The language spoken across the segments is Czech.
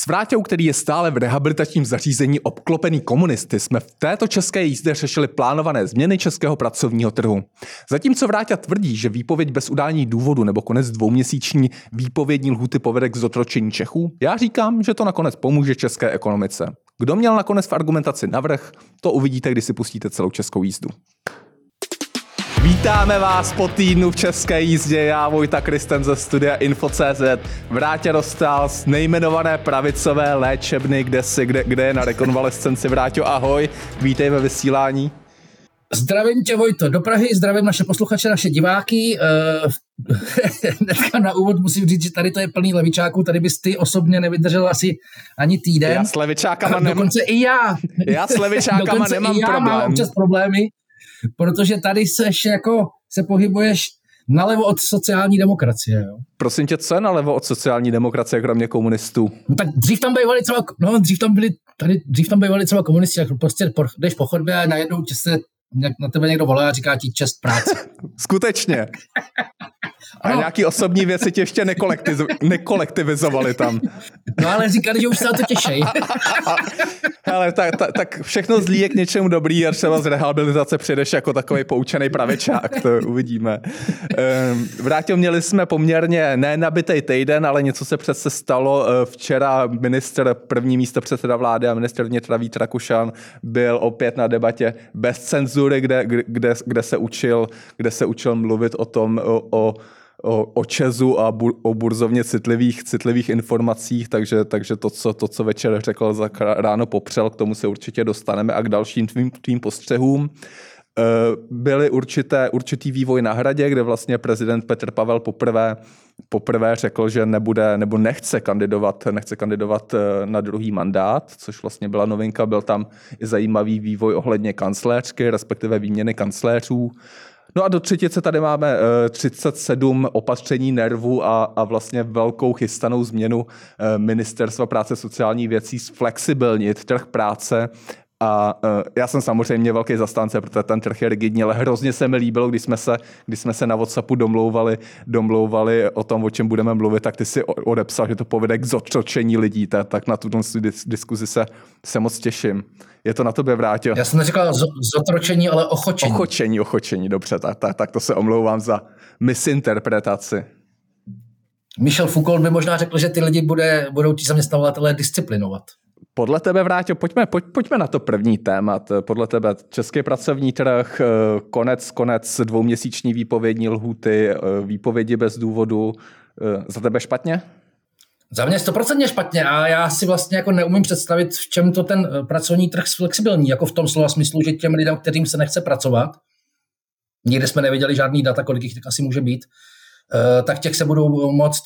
S Vráťou, který je stále v rehabilitačním zařízení obklopený komunisty, jsme v této české jízdě řešili plánované změny českého pracovního trhu. Zatímco Vráťa tvrdí, že výpověď bez udání důvodu nebo konec dvouměsíční výpovědní lhuty povede k zotročení Čechů, já říkám, že to nakonec pomůže české ekonomice. Kdo měl nakonec v argumentaci navrh, to uvidíte, když si pustíte celou českou jízdu. Vítáme vás po týdnu v české jízdě, já Vojta Kristen ze studia Info.cz. Vrátě dostal z nejmenované pravicové léčebny, kde, si, kde, kde je na rekonvalescenci. Vráťo, ahoj, vítej ve vysílání. Zdravím tě, Vojto, do Prahy, zdravím naše posluchače, naše diváky. Uh, hnedka na úvod musím říct, že tady to je plný levičáků, tady bys ty osobně nevydržel asi ani týden. Já s levičákama nemám... Dokonce i já. Já s levičákama nemám i já problém. mám občas problémy, protože tady seš jako, se pohybuješ nalevo od sociální demokracie. Jo. Prosím tě, co je nalevo od sociální demokracie, kromě komunistů? No tak dřív tam bývali třeba, no dřív tam byli, tady, dřív tam bývali třeba komunisti, jak prostě jdeš po chodbě a najednou tě se na tebe někdo volá a říká ti čest práce. Skutečně. A ano. nějaký osobní věci tě ještě nekolektiz- nekolektivizovali tam. No ale říkali, že už se na to těšej. Hele, tak, tak, tak všechno zlí je k něčemu dobrý a třeba z rehabilitace přijdeš jako takový poučený pravičák, to uvidíme. Ehm, vrátil, měli jsme poměrně nenabitý týden, ale něco se přece stalo. Eh, včera minister, první místo předseda vlády a minister vnitra Vít Rakušan byl opět na debatě bez cenzury, kde, kde, kde, se, učil, kde se učil mluvit o tom, o, o o, o Česu a bur, o burzovně citlivých, citlivých informacích, takže, takže to, co, to, co večer řekl, za ráno popřel, k tomu se určitě dostaneme a k dalším tvým, tvým postřehům. E, byly určité, určitý vývoj na hradě, kde vlastně prezident Petr Pavel poprvé, poprvé řekl, že nebude nebo nechce kandidovat, nechce kandidovat e, na druhý mandát, což vlastně byla novinka. Byl tam i zajímavý vývoj ohledně kancléřky, respektive výměny kancléřů. No a do třetice tady máme uh, eh, 37 opatření nervu a, a vlastně velkou chystanou změnu uh, Ministerstva práce sociální věcí zflexibilnit trh práce a uh, já jsem samozřejmě velký zastánce, protože ten trh je rigidní, ale hrozně se mi líbilo, když jsme se, když jsme se na WhatsAppu domlouvali, domlouvali o tom, o čem budeme mluvit, tak ty si odepsal, že to povede k zotročení lidí, tak, tak na tuto diskuzi se, se moc těším. Je to na tobě vrátil. Já jsem neříkal zotročení, ale ochočení. Ochočení, ochočení, dobře, tak, tak, tak to se omlouvám za misinterpretaci. Michel Foucault by možná řekl, že ty lidi bude, budou ti zaměstnavatelé disciplinovat. Podle tebe, Vráťo, pojďme, pojď, pojďme na to první témat. Podle tebe český pracovní trh, eh, konec, konec dvouměsíční výpovědní lhuty, eh, výpovědi bez důvodu. Eh, za tebe špatně? Za mě stoprocentně špatně a já si vlastně jako neumím představit, v čem to ten pracovní trh flexibilní, jako v tom slova smyslu, že těm lidem, kterým se nechce pracovat, nikde jsme neviděli žádný data, kolik jich asi může být, tak těch se budou moct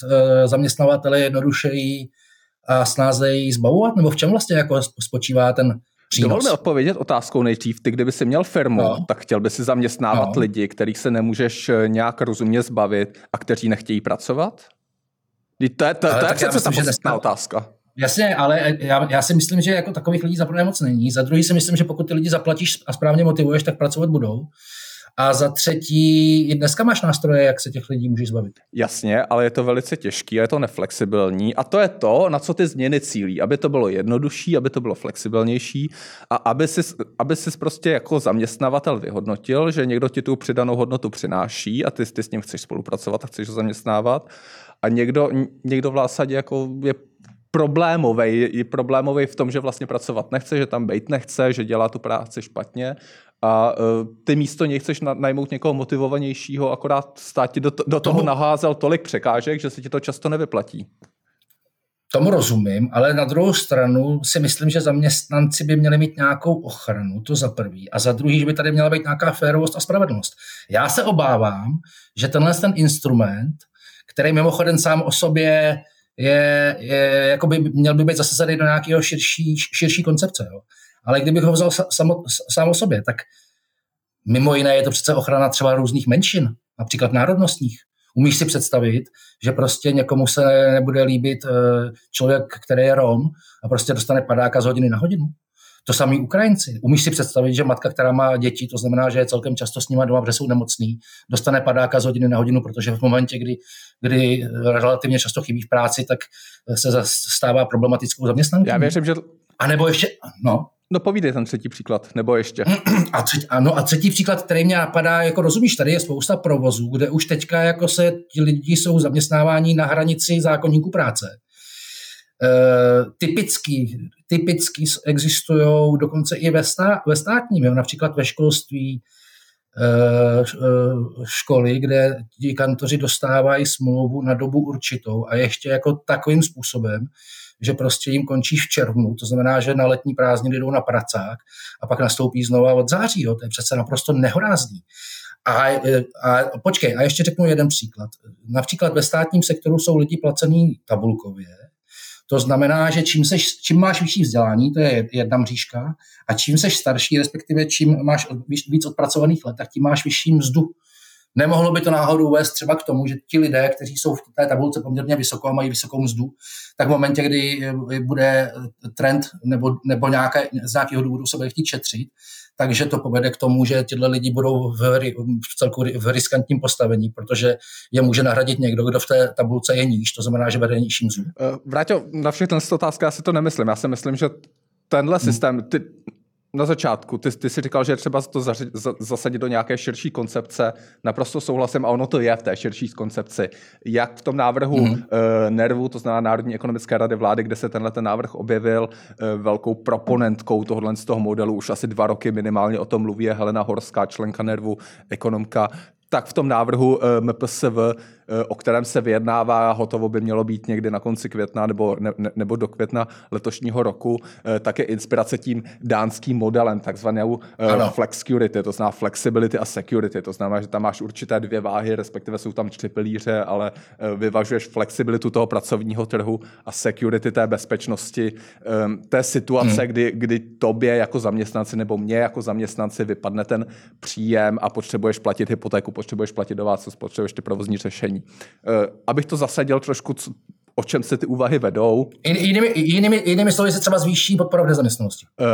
zaměstnavatele jednodušeji a snáze ji zbavovat? Nebo v čem vlastně jako spočívá ten přínos? Dovol mi odpovědět otázkou nejdřív. Ty, kdyby si měl firmu, no. tak chtěl by si zaměstnávat no. lidi, kterých se nemůžeš eh, nějak rozumně zbavit a kteří nechtějí pracovat? To je, to, to je přece ta podstatná otázka. Jasně, ale já, já si myslím, že jako takových lidí za prvé moc není. Za druhý si myslím, že pokud ty lidi zaplatíš a správně motivuješ, tak pracovat budou. A za třetí, i dneska máš nástroje, jak se těch lidí můžeš zbavit. Jasně, ale je to velice těžké, je to neflexibilní. A to je to, na co ty změny cílí, aby to bylo jednodušší, aby to bylo flexibilnější a aby si, aby si prostě jako zaměstnavatel vyhodnotil, že někdo ti tu přidanou hodnotu přináší a ty, ty s ním chceš spolupracovat a chceš ho zaměstnávat. A někdo, někdo v zásadě jako je problémový, je problémový v tom, že vlastně pracovat nechce, že tam být nechce, že dělá tu práci špatně a uh, ty místo něj chceš najmout někoho motivovanějšího, akorát stát ti do, do toho naházel tolik překážek, že se ti to často nevyplatí. Tomu rozumím, ale na druhou stranu si myslím, že zaměstnanci by měli mít nějakou ochranu, to za prvý. A za druhý, že by tady měla být nějaká férovost a spravedlnost. Já se obávám, že tenhle ten instrument, který mimochodem sám o sobě je, je jako by měl by být zasazený do nějakého širší, širší koncepce. Jo. Ale kdybych ho vzal sám, sám o sobě, tak mimo jiné je to přece ochrana třeba různých menšin, například národnostních. Umíš si představit, že prostě někomu se nebude líbit eh, člověk, který je Rom a prostě dostane padáka z hodiny na hodinu? To samý Ukrajinci. Umíš si představit, že matka, která má děti, to znamená, že je celkem často s nimi doma, protože jsou nemocný, dostane padáka z hodiny na hodinu, protože v momentě, kdy, kdy relativně často chybí v práci, tak se stává problematickou zaměstnankou. Já věřím, že... A nebo ještě, no. No povídej ten třetí příklad, nebo ještě. A třetí, ano, a třetí příklad, který mě napadá, jako rozumíš, tady je spousta provozů, kde už teďka jako se ti lidi jsou zaměstnávání na hranici zákonníku práce. E, typický, typicky existují dokonce i ve, stá, ve státním, jo, například ve školství, e, školy, kde ti kantoři dostávají smlouvu na dobu určitou a ještě jako takovým způsobem, že prostě jim končí v červnu, to znamená, že na letní prázdniny jdou na pracák a pak nastoupí znova od září. Jo. To je přece naprosto nehorázný. A, a počkej, a ještě řeknu jeden příklad. Například ve státním sektoru jsou lidi placený tabulkově, to znamená, že čím, seš, čím máš vyšší vzdělání, to je jedna mřížka, a čím seš starší, respektive čím máš víc odpracovaných let, tak tím máš vyšší mzdu. Nemohlo by to náhodou vést třeba k tomu, že ti lidé, kteří jsou v té tabulce poměrně vysoko a mají vysokou mzdu, tak v momentě, kdy bude trend nebo, nebo nějaké, z nějakého důvodu se bude chtít šetřit, takže to povede k tomu, že tyhle lidi budou v, v celku v riskantním postavení, protože je může nahradit někdo, kdo v té tabulce je níž, to znamená, že vede nižší mzdu. Eh, Vráťo, na všechny otázky já si to nemyslím. Já si myslím, že tenhle hmm. systém, ty, na začátku, ty, ty jsi říkal, že je třeba to zaři, zasadit do nějaké širší koncepce. Naprosto souhlasím a ono to je v té širší koncepci. Jak v tom návrhu mm-hmm. uh, NERVu, to znamená Národní ekonomické rady vlády, kde se tenhle ten návrh objevil, uh, velkou proponentkou tohohle z toho modelu, už asi dva roky minimálně o tom mluví Helena Horská, členka NERVu, ekonomka, tak v tom návrhu uh, MPSV Eh, o kterém se vyjednává hotovo by mělo být někdy na konci května nebo, ne, nebo do května letošního roku, eh, tak je inspirace tím dánským modelem, takzvanou eh, ano. flexicurity, to znamená flexibility a security. To znamená, že tam máš určité dvě váhy, respektive jsou tam tři pilíře, ale vyvažuješ flexibilitu toho pracovního trhu a security té bezpečnosti té situace, hmm. kdy, kdy tobě jako zaměstnanci nebo mě jako zaměstnanci vypadne ten příjem a potřebuješ platit hypotéku, potřebuješ platit domácnost, potřebuješ ty provozní řešení. Uh, abych to zasadil trošku, o čem se ty úvahy vedou. Jinými, jinými, jinými slovy se třeba zvýší podpora v nezaměstnanosti. Uh,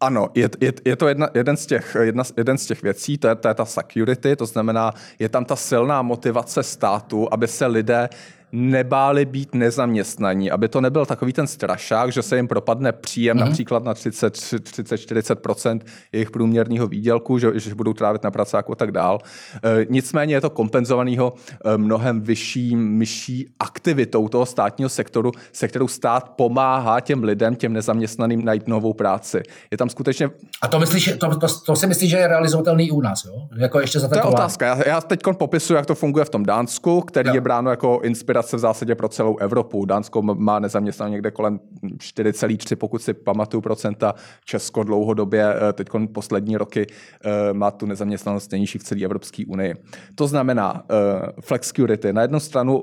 ano, je, je, je to jedna, jeden, z těch, jedna, jeden z těch věcí, to je, to je ta security, to znamená, je tam ta silná motivace státu, aby se lidé nebáli být nezaměstnaní, aby to nebyl takový ten strašák, že se jim propadne příjem mm-hmm. například na 30-40% jejich průměrného výdělku, že, že budou trávit na pracáku a tak dál. E, nicméně je to kompenzovaného e, mnohem vyšší, myší aktivitou toho státního sektoru, se kterou stát pomáhá těm lidem, těm nezaměstnaným najít novou práci. Je tam skutečně... A to, myslíš, to, to, to si myslíš, že je realizovatelný i u nás, jo? Jako ještě za to je otázka. Já, já teď popisuju, jak to funguje v tom Dánsku, který jo. je bráno jako inspirace migrace v zásadě pro celou Evropu. Dánsko má nezaměstnanost někde kolem 4,3, pokud si pamatuju procenta. Česko dlouhodobě, eh, teď poslední roky, eh, má tu nezaměstnanost nejnižší v celé Evropské unii. To znamená eh, flexicurity. Na jednu stranu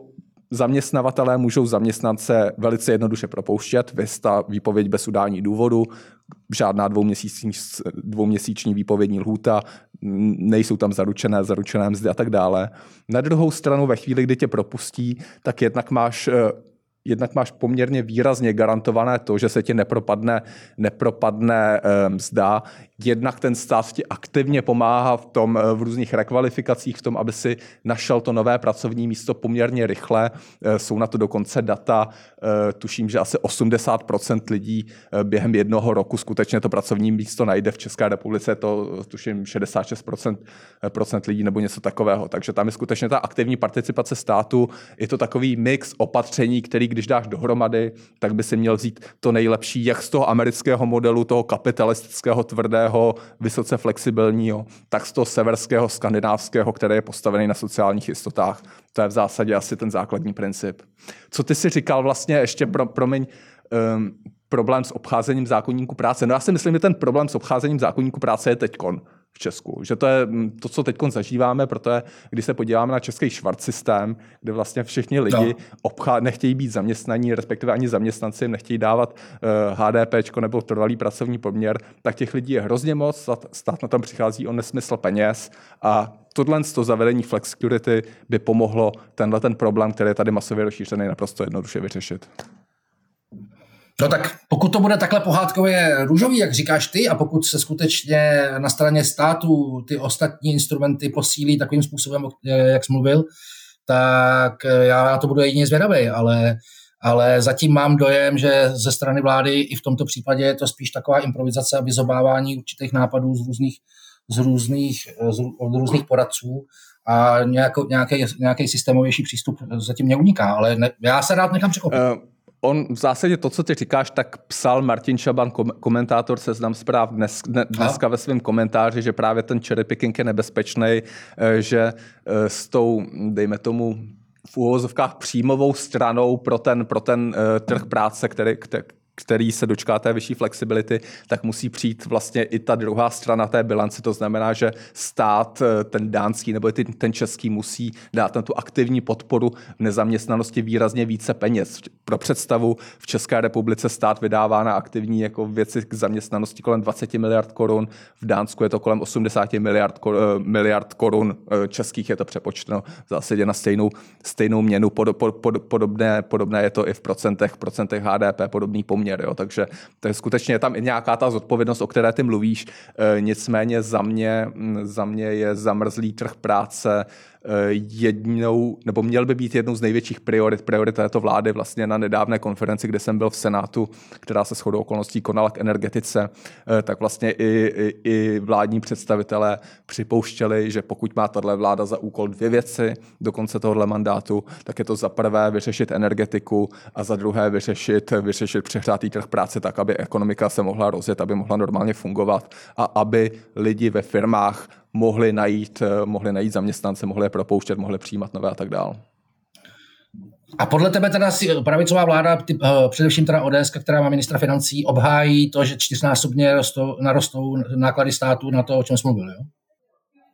zaměstnavatelé můžou zaměstnance velice jednoduše propouštět, vysta výpověď bez udání důvodu, žádná dvouměsíční, dvouměsíční výpovědní lhůta, nejsou tam zaručené, zaručené mzdy a tak dále. Na druhou stranu ve chvíli, kdy tě propustí, tak jednak máš eh, jednak máš poměrně výrazně garantované to, že se ti nepropadne, nepropadne e, mzda. Jednak ten stát ti aktivně pomáhá v tom, v různých rekvalifikacích, v tom, aby si našel to nové pracovní místo poměrně rychle. E, jsou na to dokonce data, tuším, že asi 80% lidí během jednoho roku skutečně to pracovní místo najde. V České republice to tuším 66% procent lidí nebo něco takového. Takže tam je skutečně ta aktivní participace státu. Je to takový mix opatření, který když dáš dohromady, tak by si měl vzít to nejlepší, jak z toho amerického modelu, toho kapitalistického tvrdého, vysoce flexibilního, tak z toho severského, skandinávského, který je postavený na sociálních jistotách. To je v zásadě asi ten základní princip. Co ty si říkal vlastně, ještě pro, promiň, um, problém s obcházením zákonníku práce. No já si myslím, že ten problém s obcházením zákonníku práce je teďkon v Česku. Že to je mm, to, co teď zažíváme, protože když se podíváme na český švart systém, kde vlastně všichni lidi no. obchá, nechtějí být zaměstnaní, respektive ani zaměstnanci nechtějí dávat uh, eh, HDP nebo trvalý pracovní poměr, tak těch lidí je hrozně moc, stát, na tom přichází o nesmysl peněz a tohle to zavedení flexicurity by pomohlo tenhle ten problém, který je tady masově rozšířený, naprosto jednoduše vyřešit. No tak pokud to bude takhle pohádkově růžový, jak říkáš ty, a pokud se skutečně na straně státu ty ostatní instrumenty posílí takovým způsobem, jak jsi mluvil, tak já na to budu jedině zvědavý, ale, ale zatím mám dojem, že ze strany vlády i v tomto případě je to spíš taková improvizace a vyzobávání určitých nápadů z různých, z různých, z, od různých poradců a nějaký, nějaký systémovější přístup zatím neuniká, ale ne, já se rád nechám překvapit. Uh on v zásadě to, co ty říkáš, tak psal Martin Šaban, komentátor Seznam zpráv dnes, dneska ve svém komentáři, že právě ten cherry picking je nebezpečný, eh, že eh, s tou, dejme tomu, v úvozovkách příjmovou stranou pro ten, pro ten uh, trh práce, který, který, který se dočká té vyšší flexibility, tak musí přijít vlastně i ta druhá strana té bilance. To znamená, že stát, eh, ten dánský nebo ten český, musí dát na tu aktivní podporu v nezaměstnanosti výrazně více peněz. Pro představu, v České republice stát vydává na aktivní jako věci k zaměstnanosti kolem 20 miliard korun, v Dánsku je to kolem 80 miliard, eh, miliard korun, eh, českých je to přepočteno v zásadě na stejnou, stejnou měnu. podobné, podobné je to i v procentech, procentech HDP, podobný poměr poměr. Jo? Takže to je skutečně tam i nějaká ta zodpovědnost, o které ty mluvíš. E, nicméně za mě, za mě je zamrzlý trh práce jednou, nebo měl by být jednou z největších priorit, priorit této vlády vlastně na nedávné konferenci, kde jsem byl v Senátu, která se shodou okolností konala k energetice, eh, tak vlastně i, i, i vládní představitelé připouštěli, že pokud má tato vláda za úkol dvě věci do konce tohohle mandátu, tak je to za prvé vyřešit energetiku a za druhé vyřešit, vyřešit přehrátý trh práce tak, aby ekonomika se mohla rozjet, aby mohla normálně fungovat a aby lidi ve firmách mohli najít, eh, mohli najít zaměstnance, mohli je propouštět, mohli přijímat nové a tak dále. A podle tebe teda si pravicová vláda, ty, uh, především teda ODS, která má ministra financí, obhájí to, že čtyřnásobně rostou, narostou náklady státu na to, o čem jsme mluvili. Jo?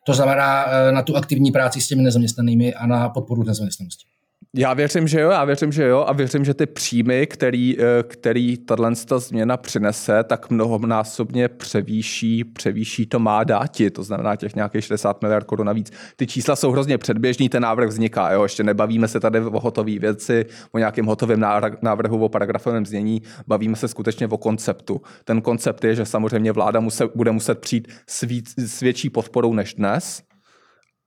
To znamená na tu aktivní práci s těmi nezaměstnanými a na podporu nezaměstnanosti. Já věřím, že jo, já věřím, že jo a věřím, že ty příjmy, který, eh, který tato změna přinese, tak mnohonásobně převýší, převýší to má dáti, to znamená těch nějakých 60 miliard korun navíc. Ty čísla jsou hrozně předběžný, ten návrh vzniká, jo, ještě nebavíme se tady o hotové věci, o nějakém hotovém návrhu, o paragrafovém znění, bavíme se skutečně o konceptu. Ten koncept je, že samozřejmě vláda muse, bude muset přijít s, víc, s větší podporou než dnes,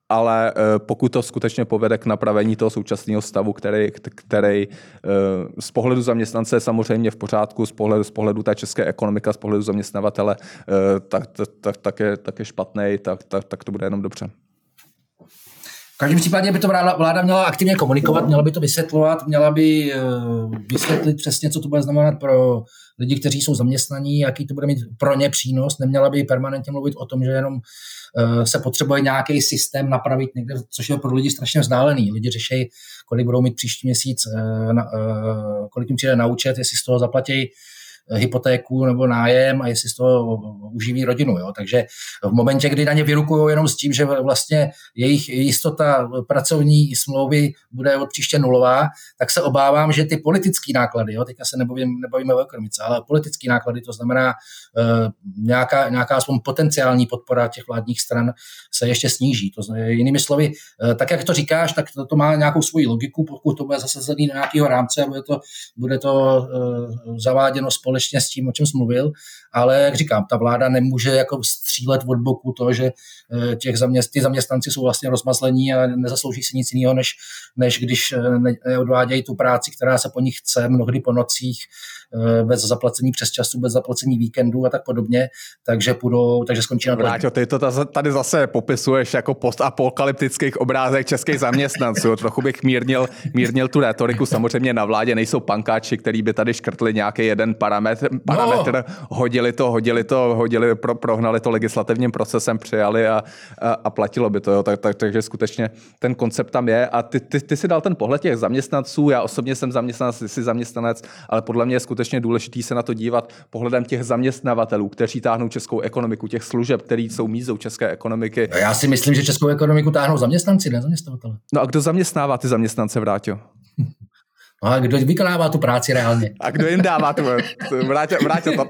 ale eh, pokud to skutečně povede k napravení toho současného stavu, který, který eh, z pohledu zaměstnance je samozřejmě v pořádku, z pohledu, z pohledu té české ekonomika, z pohledu zaměstnavatele, eh, tak, tak, tak, je, tak je špatný, tak, tak, tak to bude jenom dobře. V každém případě by to vláda, vláda měla aktivně komunikovat, měla by to vysvětlovat, měla by vysvětlit přesně, co to bude znamenat pro lidi, kteří jsou zaměstnaní, jaký to bude mít pro ně přínos. Neměla by permanentně mluvit o tom, že jenom Eh, se potřebuje nějaký systém napravit někde, což je pro lidi strašně vzdálený. Lidi řeší, kolik budou mít příští měsíc, eh, eh, kolik jim přijde na účet, jestli z toho zaplatí hypotéku nebo nájem a jestli z toho uživí rodinu. Jo. Takže v momentě, kdy na ně vyrukují jenom s tím, že vlastně jejich jistota pracovní smlouvy bude od příště nulová, tak se obávám, že ty politické náklady, jo, teďka se nebavím, nebavíme o ekonomice, ale politické náklady, to znamená uh, nějaká, nějaká aspoň potenciální podpora těch vládních stran se ještě sníží. To znamená, jinými slovy, uh, tak jak to říkáš, tak to, to má nějakou svoji logiku, pokud to bude zasazený do nějakého rámce a bude to, bude to uh, zaváděno společně společně s tím, o čem jsem mluvil, ale jak říkám, ta vláda nemůže jako střílet od boku to, že eh, těch zaměst, ty zaměstnanci jsou vlastně rozmazlení a nezaslouží si nic jiného, než, než když eh, neodvádějí tu práci, která se po nich chce, mnohdy po nocích, eh, bez zaplacení přes času, bez zaplacení víkendů a tak podobně, takže půjdou, takže skončí na Vráťo, ty to tady zase popisuješ jako postapokalyptických obrázek českých zaměstnanců. Trochu bych mírnil, mírnil tu retoriku. Samozřejmě na vládě nejsou pankáči, který by tady škrtli nějaký jeden parametr parametr, parametr no. hodili to, hodili to, hodili, pro, prohnali to legislativním procesem, přijali a, a, a platilo by to. Jo. Tak, tak, takže skutečně ten koncept tam je a ty, ty, ty si dal ten pohled těch zaměstnanců, já osobně jsem zaměstnanec, ty jsi zaměstnanec, ale podle mě je skutečně důležitý se na to dívat pohledem těch zaměstnavatelů, kteří táhnou českou ekonomiku, těch služeb, které jsou mízou české ekonomiky. Já si myslím, že českou ekonomiku táhnou zaměstnanci, ne zaměstnavatele. No a kdo zaměstnává ty zaměstnance, Vrátil? No a kdo vykonává tu práci reálně? A kdo jim dává tu, vrátil, vrátil ta,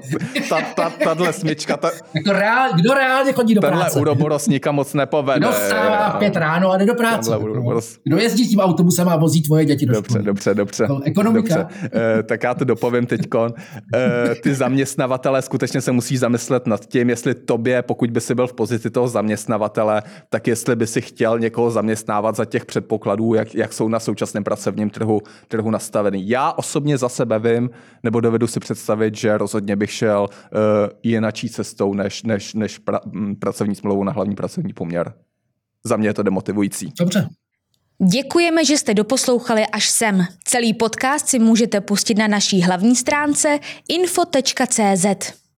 ta, ta, tahle smyčka. Ta, jako reál, kdo reálně chodí do tenhle práce? Tenhle uroboros nikam moc nepovede. Kdo stává v pět ráno a jde do práce? Uroboros... Kdo jezdí tím autobusem a vozí tvoje děti do Dobře, školy? dobře, dobře. To ekonomika. Dobře. E, tak já to dopovím teďkon. E, ty zaměstnavatele skutečně se musí zamyslet nad tím, jestli tobě, pokud by si byl v pozici toho zaměstnavatele, tak jestli by si chtěl někoho zaměstnávat za těch předpokladů, jak, jak jsou na současném pracovním trhu, trhu nastavený. Já osobně za sebe vím, nebo dovedu si představit, že rozhodně bych šel uh, jinačí cestou, než, než, než pra, m, pracovní smlouvu na hlavní pracovní poměr. Za mě je to demotivující. Dobře. Děkujeme, že jste doposlouchali až sem. Celý podcast si můžete pustit na naší hlavní stránce info.cz.